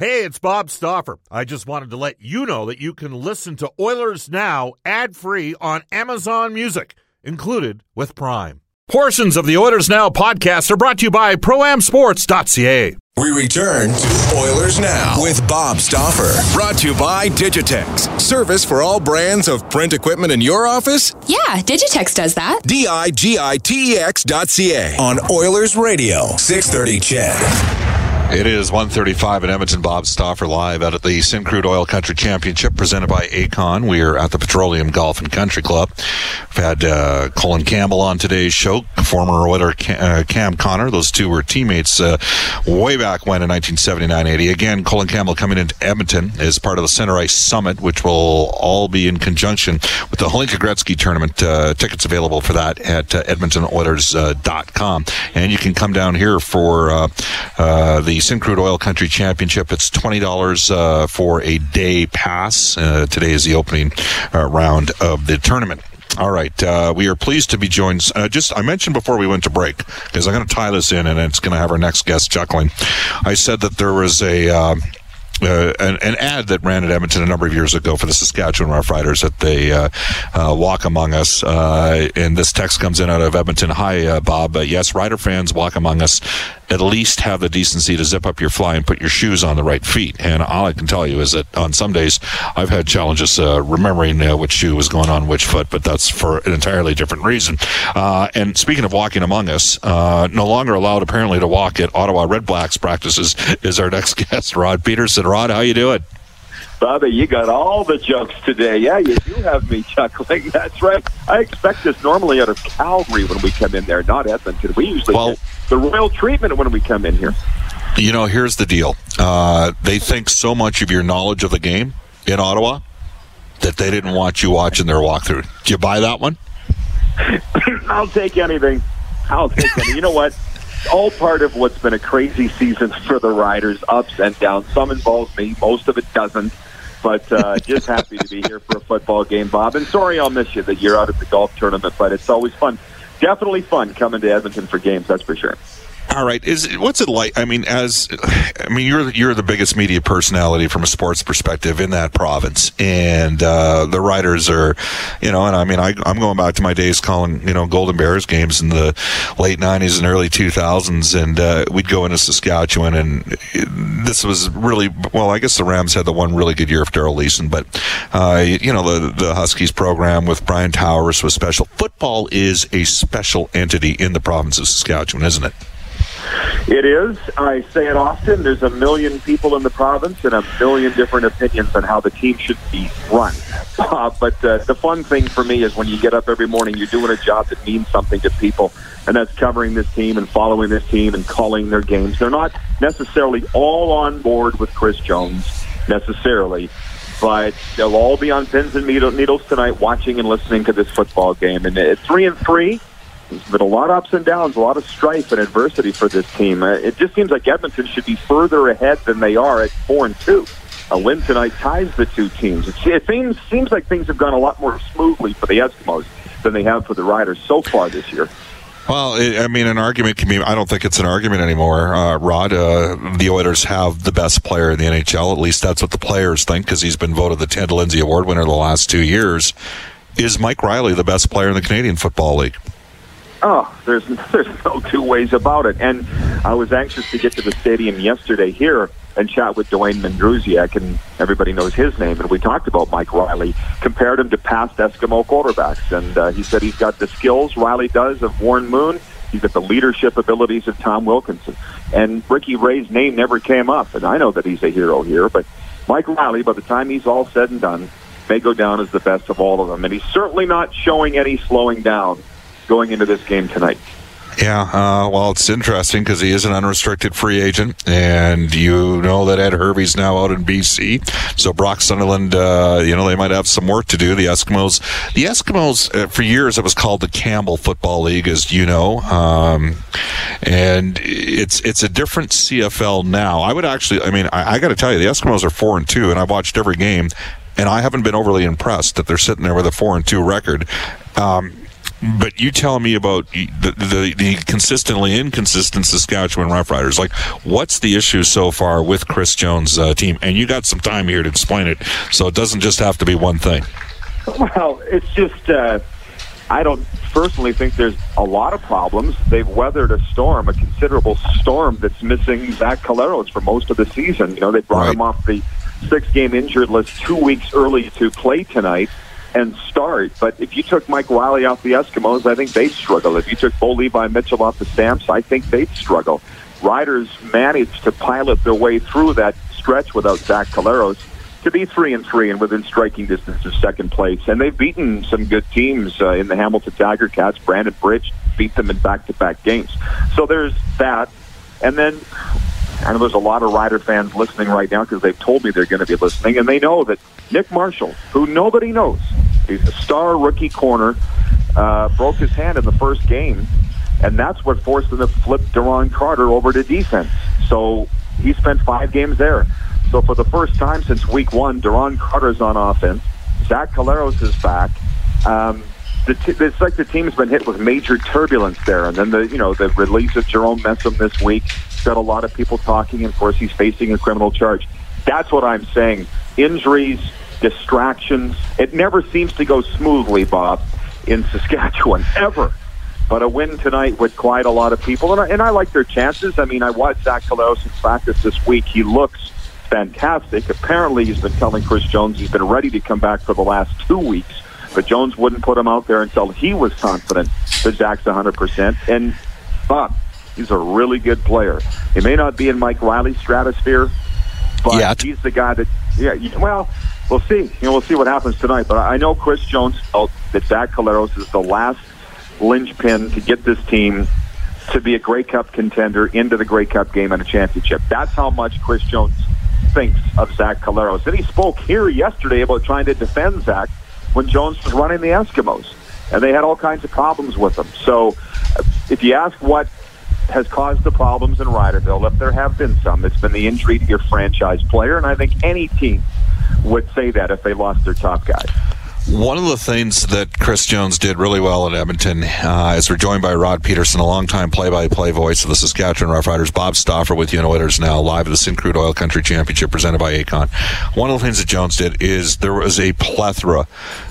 Hey, it's Bob Stauffer. I just wanted to let you know that you can listen to Oilers Now ad free on Amazon Music, included with Prime. Portions of the Oilers Now podcast are brought to you by ProAmSports.ca. We return to Oilers Now with Bob Stauffer. Brought to you by Digitex. Service for all brands of print equipment in your office? Yeah, Digitex does that. D I G I T E X dot C A on Oilers Radio. 630 CHED. It is 135 in Edmonton. Bob Stauffer live out at the Syncrude Oil Country Championship presented by Aecon. We are at the Petroleum Golf and Country Club. We've had uh, Colin Campbell on today's show, former Oiler uh, Cam Connor. Those two were teammates uh, way back when in 1979-80. Again, Colin Campbell coming into Edmonton as part of the Center Ice Summit, which will all be in conjunction with the Hlinka Gretzky Tournament. Uh, tickets available for that at uh, edmontonoilers.com. And you can come down here for uh, the Syncrude Oil Country Championship. It's twenty dollars uh, for a day pass. Uh, today is the opening uh, round of the tournament. All right, uh, we are pleased to be joined. Uh, just I mentioned before we went to break because I'm going to tie this in, and it's going to have our next guest chuckling. I said that there was a. Uh, uh, an, an, ad that ran at Edmonton a number of years ago for the Saskatchewan Roughriders that they uh, uh, walk among us. Uh, and this text comes in out of Edmonton. Hi, Bob. yes, Rider fans walk among us at least have the decency to zip up your fly and put your shoes on the right feet. And all I can tell you is that on some days I've had challenges uh, remembering uh, which shoe was going on which foot, but that's for an entirely different reason. Uh, and speaking of walking among us, uh, no longer allowed apparently to walk at Ottawa Red Blacks practices is our next guest, Rod Peterson. Rod, how you doing? Bobby, you got all the jokes today. Yeah, you do have me chuckling. That's right. I expect this normally out of Calgary when we come in there, not Edmonton. We usually well, get the royal treatment when we come in here. You know, here's the deal. Uh, they think so much of your knowledge of the game in Ottawa that they didn't want you watching their walkthrough. Do you buy that one? I'll take anything. I'll take anything. You know what? all part of what's been a crazy season for the Riders, ups and downs. Some involves me, most of it doesn't. But uh, just happy to be here for a football game, Bob. And sorry I'll miss you that you're out at the golf tournament, but it's always fun. Definitely fun coming to Edmonton for games, that's for sure. All right. Is what's it like? I mean, as I mean, you're you're the biggest media personality from a sports perspective in that province, and uh, the Riders are, you know, and I mean, I, am going back to my days calling, you know, Golden Bears games in the late '90s and early 2000s, and uh, we'd go into Saskatchewan, and this was really well. I guess the Rams had the one really good year of Daryl Leeson, but uh, you know, the the Huskies program with Brian Towriss was special. Football is a special entity in the province of Saskatchewan, isn't it? It is. I say it often. There's a million people in the province and a million different opinions on how the team should be run. Uh, but uh, the fun thing for me is when you get up every morning, you're doing a job that means something to people, and that's covering this team and following this team and calling their games. They're not necessarily all on board with Chris Jones necessarily, but they'll all be on pins and needles tonight, watching and listening to this football game. And at three and three there's been a lot of ups and downs, a lot of strife and adversity for this team. Uh, it just seems like Edmonton should be further ahead than they are at four and two. A win tonight ties the two teams. It, it seems seems like things have gone a lot more smoothly for the Eskimos than they have for the Riders so far this year. Well, I mean, an argument can be. I don't think it's an argument anymore, uh, Rod. Uh, the Oilers have the best player in the NHL. At least that's what the players think, because he's been voted the Ted Lindsay Award winner the last two years. Is Mike Reilly the best player in the Canadian Football League? Oh, there's there's no two ways about it. And I was anxious to get to the stadium yesterday here and chat with Dwayne Mandrusiak, and everybody knows his name. And we talked about Mike Reilly, compared him to past Eskimo quarterbacks, and uh, he said he's got the skills Reilly does of Warren Moon. He's got the leadership abilities of Tom Wilkinson. And Ricky Ray's name never came up, and I know that he's a hero here, but Mike Reilly, by the time he's all said and done, may go down as the best of all of them. And he's certainly not showing any slowing down going into this game tonight. Yeah, uh, well, it's interesting because he is an unrestricted free agent, and you know that Ed Hervey's now out in BC. So Brock Sunderland, uh, you know, they might have some work to do. The Eskimos, the Eskimos, uh, for years it was called the Campbell Football League, as you know, um, and it's it's a different CFL now. I would actually, I mean, I, I got to tell you, the Eskimos are four and two, and I've watched every game, and I haven't been overly impressed that they're sitting there with a four and two record. Um, but you tell me about the, the, the consistently inconsistent Saskatchewan Roughriders. Like, what's the issue so far with Chris Jones' uh, team? And you got some time here to explain it, so it doesn't just have to be one thing. Well, it's just uh, I don't personally think there's a lot of problems. They've weathered a storm, a considerable storm that's missing Zach Collaros for most of the season. You know, they brought Right. him off the six-game injured list two weeks early to play tonight and start. But if you took Mike Reilly off the Eskimos, I think they'd struggle. If you took Bo Levi Mitchell off the Stamps, I think they'd struggle. Riders managed to pilot their way through that stretch without Zach Collaros to be three and three and within striking distance of second place. And they've beaten some good teams uh, in the Hamilton Tiger Cats. Brandon Bridge beat them in back-to-back games. So there's that. And then I know there's a lot of Rider fans listening right now because they've told me they're going to be listening, and they know that Nick Marshall, who nobody knows, he's a star rookie corner, uh, broke his hand in the first game, and that's what forced them to flip Duron Carter over to defense. So he spent five games there. So for the first time since week one, Duron Carter's on offense. Zach Collaros is back. Um, t- it's like the team's been hit with major turbulence there, and then the you know the release of Jerome Messam this week got a lot of people talking. And of course, he's facing a criminal charge. That's what I'm saying. Injuries, distractions. It never seems to go smoothly, Bob, in Saskatchewan ever. But a win tonight would quiet a lot of people, and I, and I like their chances. I mean, I watched Zach Collaros in practice this week. He looks fantastic. Apparently, he's been telling Chris Jones he's been ready to come back for the last two weeks, but Jones wouldn't put him out there until he was confident that Zach's 100%. And Bob, he's a really good player. He may not be in Mike Reilly's stratosphere, but he's the guy that, yeah, well, we'll see. You know, we'll see what happens tonight. But I know Chris Jones felt that Zach Collaros is the last linchpin to get this team to be a Grey Cup contender into the Grey Cup game and a championship. That's how much Chris Jones thinks of Zach Collaros. And he spoke here yesterday about trying to defend Zach when Jones was running the Eskimos. And they had all kinds of problems with him. So if you ask what has caused the problems in Riderville, if there have been some, it's been the injury to your franchise player. And I think any team would say that if they lost their top guy. One of the things that Chris Jones did really well in Edmonton uh, is we're joined by Rod Peterson, a longtime play-by-play voice of the Saskatchewan Roughriders. Bob Stauffer with you in Oilers now, live at the Syncrude Oil Country Championship presented by Aecon. One of the things that Jones did is there was a plethora,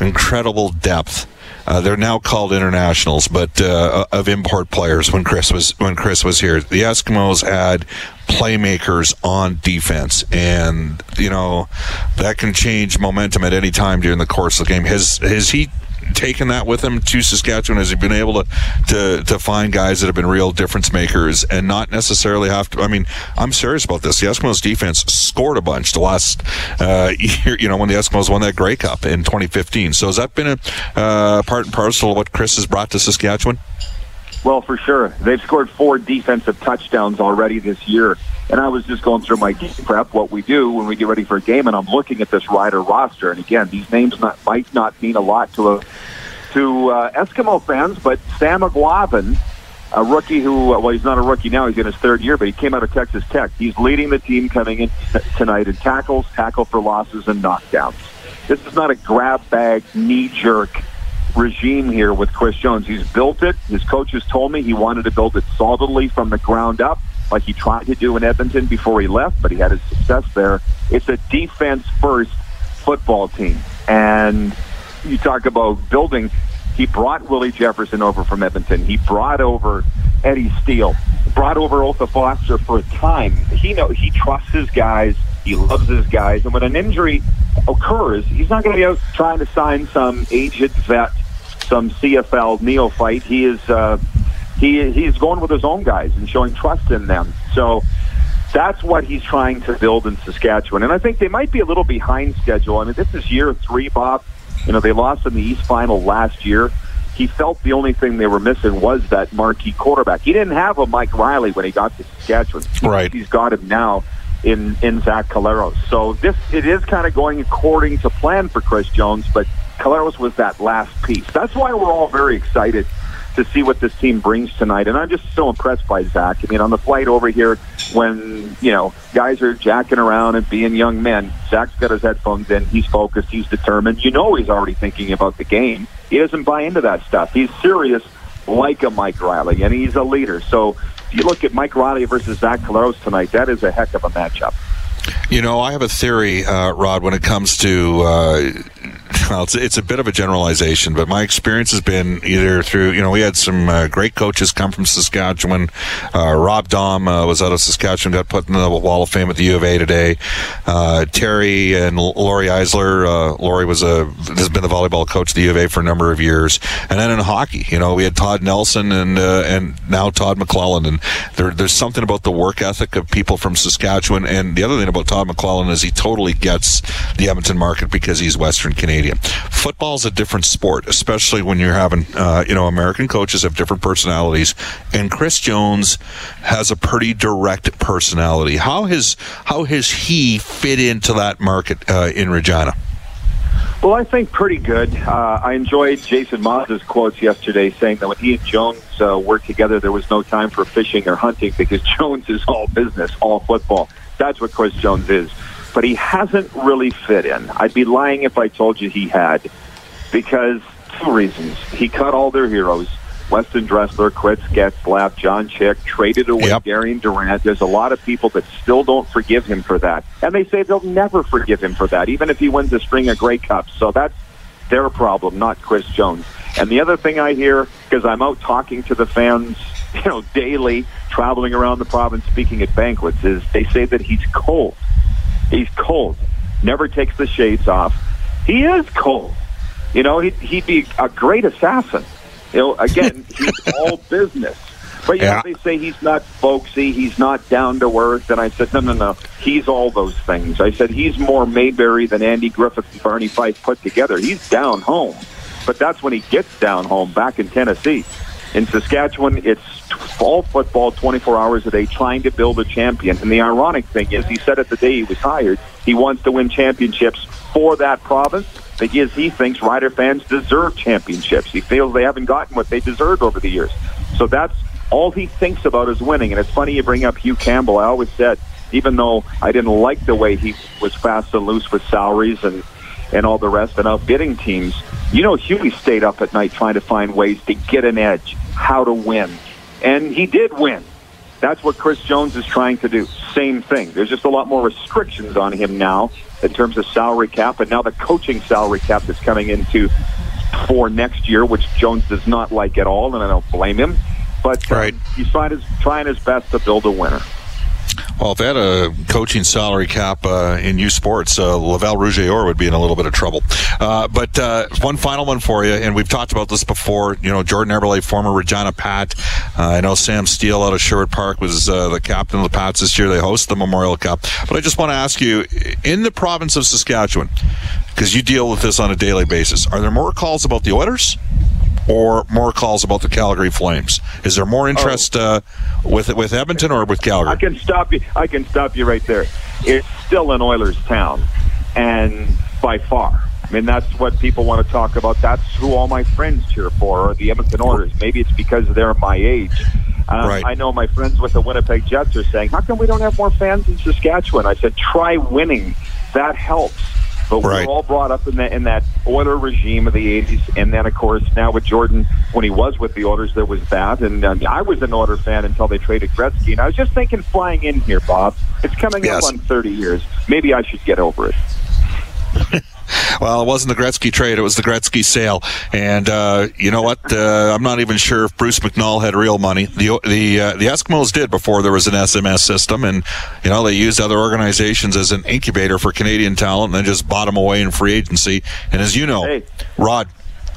incredible depth. Uh, they're now called internationals, but uh, of import players. When Chris was when Chris was here, the Eskimos had playmakers on defense, and you know that can change momentum at any time during the course of the game. Has has he taken that with him to Saskatchewan? Has he been able to to to find guys that have been real difference makers and not necessarily have to? I mean, I'm serious about this. The Eskimos defense scored a bunch the last uh, year. You know, when the Eskimos won that Grey Cup in 2015. So has that been a uh, part and parcel of what Chris has brought to Saskatchewan? Well, for sure. They've scored four defensive touchdowns already this year. And I was just going through my game prep, what we do when we get ready for a game, and I'm looking at this rider roster. And again, these names not, might not mean a lot to a, to uh, Eskimo fans, but Sam Eguavoen, a rookie who, uh, well, he's not a rookie now, he's in his third year, but he came out of Texas Tech. He's leading the team coming in t- tonight in tackles, tackle for losses, and knockdowns. This is not a grab bag, knee jerk regime here with Chris Jones. He's built it. His coaches told me he wanted to build it solidly from the ground up, like he tried to do in Edmonton before he left, but he had his success there. It's a defense first football team. And you talk about building. He brought Willie Jefferson over from Edmonton. He brought over Eddie Steele. Brought over Otha Foster for a time. He know he trusts his guys. He loves his guys. And when an injury occurs, he's not going to be out trying to sign some aged vet, some CFL neophyte. He is uh, he he's going with his own guys and showing trust in them. So that's what he's trying to build in Saskatchewan. And I think they might be a little behind schedule. I mean, this is year three, Bob. You know, they lost in the East Final last year. He felt the only thing they were missing was that marquee quarterback. He didn't have a Mike Reilly when he got to Saskatchewan. Right. He's got him now in in Zach Collaros. So this it is kind of going according to plan for Chris Jones, but Collaros was that last piece. That's why we're all very excited to see what this team brings tonight. And I'm just so impressed by Zach. I mean, on the flight over here, when you know guys are jacking around and being young men, Zach's got his headphones in. He's focused. He's determined. You know, he's already thinking about the game. He doesn't buy into that stuff. He's serious, like a Mike Reilly, and he's a leader. So if you look at Mike Reilly versus Zach Collaros tonight, that is a heck of a matchup. You know, I have a theory, uh, Rod, when it comes to. Uh, well, it's, it's, a bit of a generalization, but my experience has been either through, you know, we had some uh, great coaches come from Saskatchewan. Uh, Rob Dom uh, was out of Saskatchewan, got put in the Wall of Fame at the U of A today. Uh, Terry and Laurie Eisler. Laurie was a has been the volleyball coach at the U of A for a number of years, and then in hockey, you know, we had Todd Nelson and and now Todd McLellan, and there, there's something about the work ethic of people from Saskatchewan, and the other thing about Todd McLellan is he totally gets the Edmonton market because he's Western Canadian. Football's a different sport, especially when you're having, uh, you know, American coaches have different personalities, and Chris Jones has a pretty direct personality. How has how has he fit into that market uh, in Regina? Well, I think pretty good. Uh, I enjoyed Jason Maas's quotes yesterday saying that when he and Jones uh, worked together, there was no time for fishing or hunting because Jones is all business, all football. That's what Chris Jones is. But he hasn't really fit in. I'd be lying if I told you he had, because two reasons. He cut all their heroes. Weston Dressler, Chris Getzlaf, John Chick, traded away yep. Darian Durant. There's a lot of people that still don't forgive him for that. And they say they'll never forgive him for that, even if he wins a string of Grey Cups. So that's their problem, not Chris Jones. And the other thing I hear, because I'm out talking to the fans you know, daily traveling around the province speaking at banquets is they say that he's cold. He's cold. Never takes the shades off. He is cold. You know, he'd, he'd be a great assassin. You know, again, he's all business. But you yeah. know, they say he's not folksy, he's not down to earth, and I said, no, no, no, he's all those things. I said he's more Mayberry than Andy Griffith and Barney Fife put together. He's down home, but that's when he gets down home back in Tennessee. In Saskatchewan, it's fall football 24 hours a day trying to build a champion. And the ironic thing is, he said it the day he was hired, he wants to win championships for that province because he thinks Rider fans deserve championships. He feels they haven't gotten what they deserved over the years. So that's all he thinks about is winning. And it's funny you bring up Hugh Campbell. I always said, even though I didn't like the way he was fast and loose with salaries and and all the rest and outbidding teams, you know, Huey stayed up at night trying to find ways to get an edge how to win. And he did win. That's what Chris Jones is trying to do. Same thing. There's just a lot more restrictions on him now in terms of salary cap, and now the coaching salary cap that's coming into for next year, which Jones does not like at all, and I don't blame him. But um, right. he's trying his, trying his best to build a winner. Well, if they had a coaching salary cap uh, in U Sports, uh, Laval Rouge et Or would be in a little bit of trouble. Uh, but uh, one final one for you, and we've talked about this before. You know, Jordan Eberle, former Regina Pat. Uh, I know Sam Steel out of Sherwood Park was uh, the captain of the Pats this year. They host the Memorial Cup. But I just want to ask you, in the province of Saskatchewan, because you deal with this on a daily basis, are there more calls about the Oilers or more calls about the Calgary Flames? Is there more interest oh. uh, with with Edmonton or with Calgary? I can stop you. I can stop you right there. It's still an Oilers town, and by far. I mean, that's what people want to talk about. That's who all my friends cheer for, or the Edmonton Oilers. Maybe it's because they're my age. Um, right. I know my friends with the Winnipeg Jets are saying, "How come we don't have more fans in Saskatchewan?" I said, "Try winning. That helps." But we right. were all brought up in that in that Oiler regime of the '80s, and then of course now with Jordan, when he was with the Oilers, there was that. And uh, I was an Oiler fan until they traded Gretzky. And I was just thinking, flying in here, Bob, it's coming yes. up on 30 years. Maybe I should get over it. well, it wasn't the Gretzky trade; it was the Gretzky sale. And uh, you know what? Uh, I'm not even sure if Bruce McNall had real money. The the uh, the Eskimos did before there was an SMS system, and you know they used other organizations as an incubator for Canadian talent, and then just bought them away in free agency. And as you know, hey. Rod,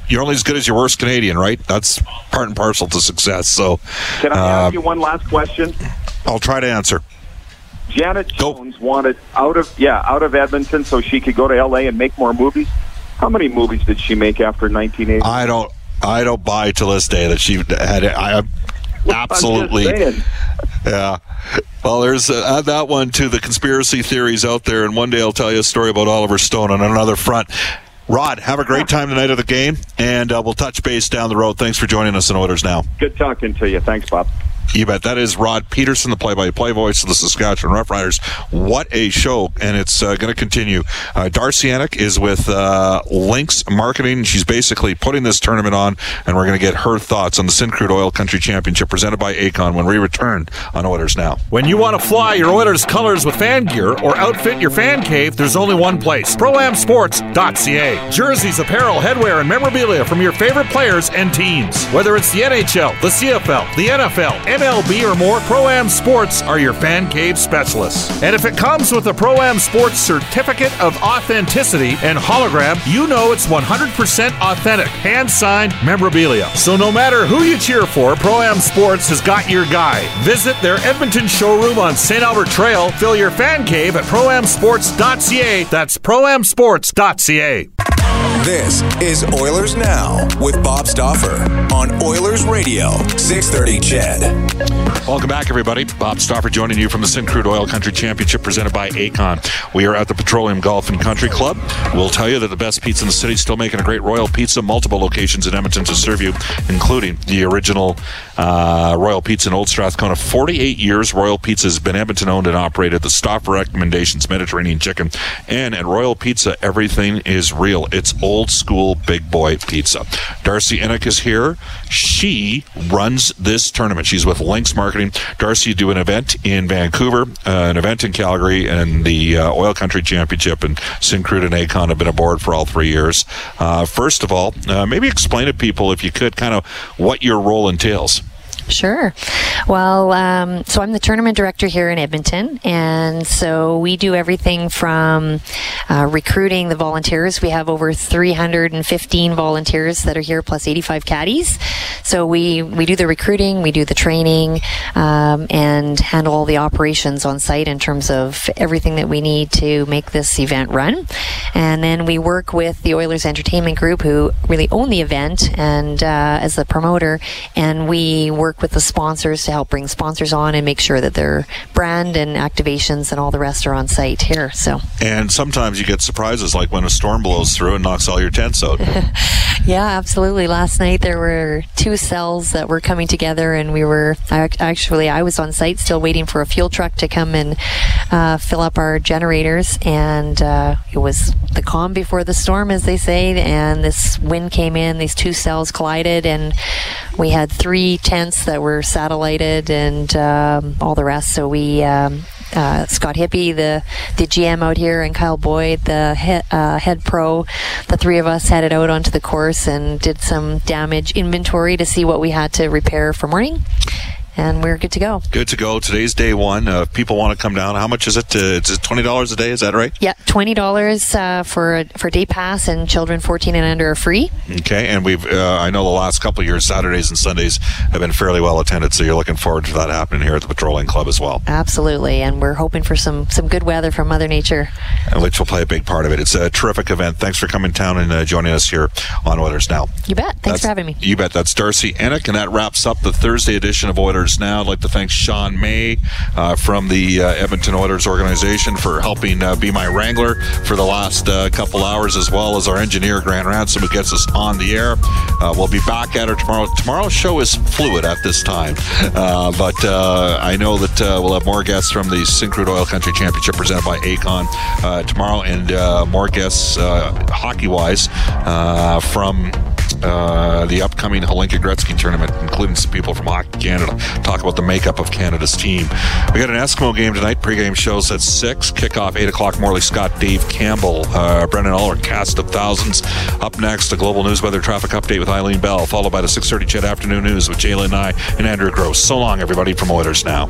you're only as good as your worst Canadian, right? That's part and parcel to success. So, can I ask uh, you one last question? I'll try to answer. Janet Jones go. wanted out of yeah out of Edmonton so she could go to L.A. and make more movies. How many movies did she make after 1980? I don't I don't buy to this day that she had. I absolutely yeah. Well, there's uh, add that one to the conspiracy theories out there, and one day I'll tell you a story about Oliver Stone on another front. Rod, have a great time tonight of the game, and uh, we'll touch base down the road. Thanks for joining us in Oilers Now. Good talking to you. Thanks, Bob. You bet. That is Rod Peterson, the play-by-play voice of the Saskatchewan Roughriders. What a show, and it's uh, going to continue. Uh, Darcy Enoch is with uh, Lynx Marketing. She's basically putting this tournament on, and we're going to get her thoughts on the Syncrude Oil Country Championship presented by Aecon when we return on Oilers Now. When you want to fly your Oilers colors with fan gear or outfit your fan cave, there's only one place ProAmSports.ca. Jerseys, apparel, headwear, and memorabilia from your favorite players and teams. Whether it's the NHL, the CFL, the NFL, MLB, or more, Pro Am Sports are your fan cave specialists. And if it comes with a Pro Am Sports certificate of authenticity and hologram, you know it's 100% authentic, hand signed memorabilia. So no matter who you cheer for, Pro Am Sports has got your guy. Visit their Edmonton showroom on St. Albert Trail. Fill your fan cave at proamsports.ca. That's proamsports.ca. This is Oilers Now with Bob Stauffer on Oilers Radio, 630 CHED. Welcome back, everybody. Bob Stauffer joining you from the Syncrude Oil Country Championship presented by Aecon. We are at the Petroleum Golf and Country Club. We'll tell you that the best pizza in the city is still making a great Royal Pizza. Multiple locations in Edmonton to serve you, including the original uh, Royal Pizza in Old Strathcona. 48 years, Royal Pizza has been Edmonton owned and operated. The Stauffer recommendations, Mediterranean chicken. And at Royal Pizza, everything is real. It's old school big boy pizza. Darcy Enoch is here. She runs this tournament. She's with Lynx Darcy do an event in Vancouver, uh, an event in Calgary, and the uh, Oil Country Championship. And Syncrude and Aecon have been aboard for all three years. Uh, first of all, uh, maybe explain to people, if you could, kind of what your role entails. Sure. Well, um, so I'm the tournament director here in Edmonton, and so we do everything from uh, recruiting the volunteers. We have over 315 volunteers that are here, plus 85 caddies. So we we do the recruiting, we do the training, um, and handle all the operations on site in terms of everything that we need to make this event run. And then we work with the Oilers Entertainment Group, who really own the event, and uh, as the promoter, and we work with the sponsors to help bring sponsors on and make sure that their brand and activations and all the rest are on site here. So, And sometimes you get surprises, like when a storm blows through and knocks all your tents out. yeah, absolutely. Last night there were two cells that were coming together, and we were actually I was on site still waiting for a fuel truck to come and uh, fill up our generators, and uh, it was the calm before the storm, as they say, and this wind came in. These two cells collided, and we had three tents that were satellited and um, all the rest. So we. Um, uh, Scott Hippie, the the GM out here, and Kyle Boyd, the head, uh, head pro. The three of us headed out onto the course and did some damage inventory to see what we had to repair for morning, and we're good to go. Good to go. Today's day one. Uh, if people want to come down, how much is it? To, it's twenty dollars a day. Is that right? Yeah, twenty dollars uh, for for day pass, and children fourteen and under are free. Okay, and we've uh, I know the last couple of years, Saturdays and Sundays have been fairly well attended. So you're looking forward to that happening here at the Petroleum Club as well, Absolutely, and we're hoping for some some good weather from Mother Nature. and which will play a big part of it. It's a terrific event. Thanks for coming down and uh, joining us here on Oilers Now. You bet. Thanks That's- for having me. You bet. That's Darcy Enoch, and that wraps up the Thursday edition of Oilers Now. I'd like to thank Sean May uh, from the uh, Edmonton Oilers organization for helping uh, be my wrangler for the last uh, couple hours, as well as our engineer, Grant Ransom, who gets us on the air. Uh, we'll be back at it tomorrow. Tomorrow's show is fluid at this time, but I know that we'll have more guests from the Syncrude Oil Country Championship presented by Aecon uh, tomorrow, and more guests hockey-wise uh, from uh, the upcoming Hlinka Gretzky tournament, including some people from Hockey Canada. Talk about the makeup of Canada's team. We got an Eskimo game tonight. Pre-game shows at six. Kickoff eight o'clock. Morley Scott, Dave Campbell, uh, Brendan Aller, cast of thousands. Up next, a global news weather traffic update with Eileen Bell, followed by the 6:30 CHED afternoon news with Jaylen Nye and Andrew Gross. So long, everybody from Oilers now.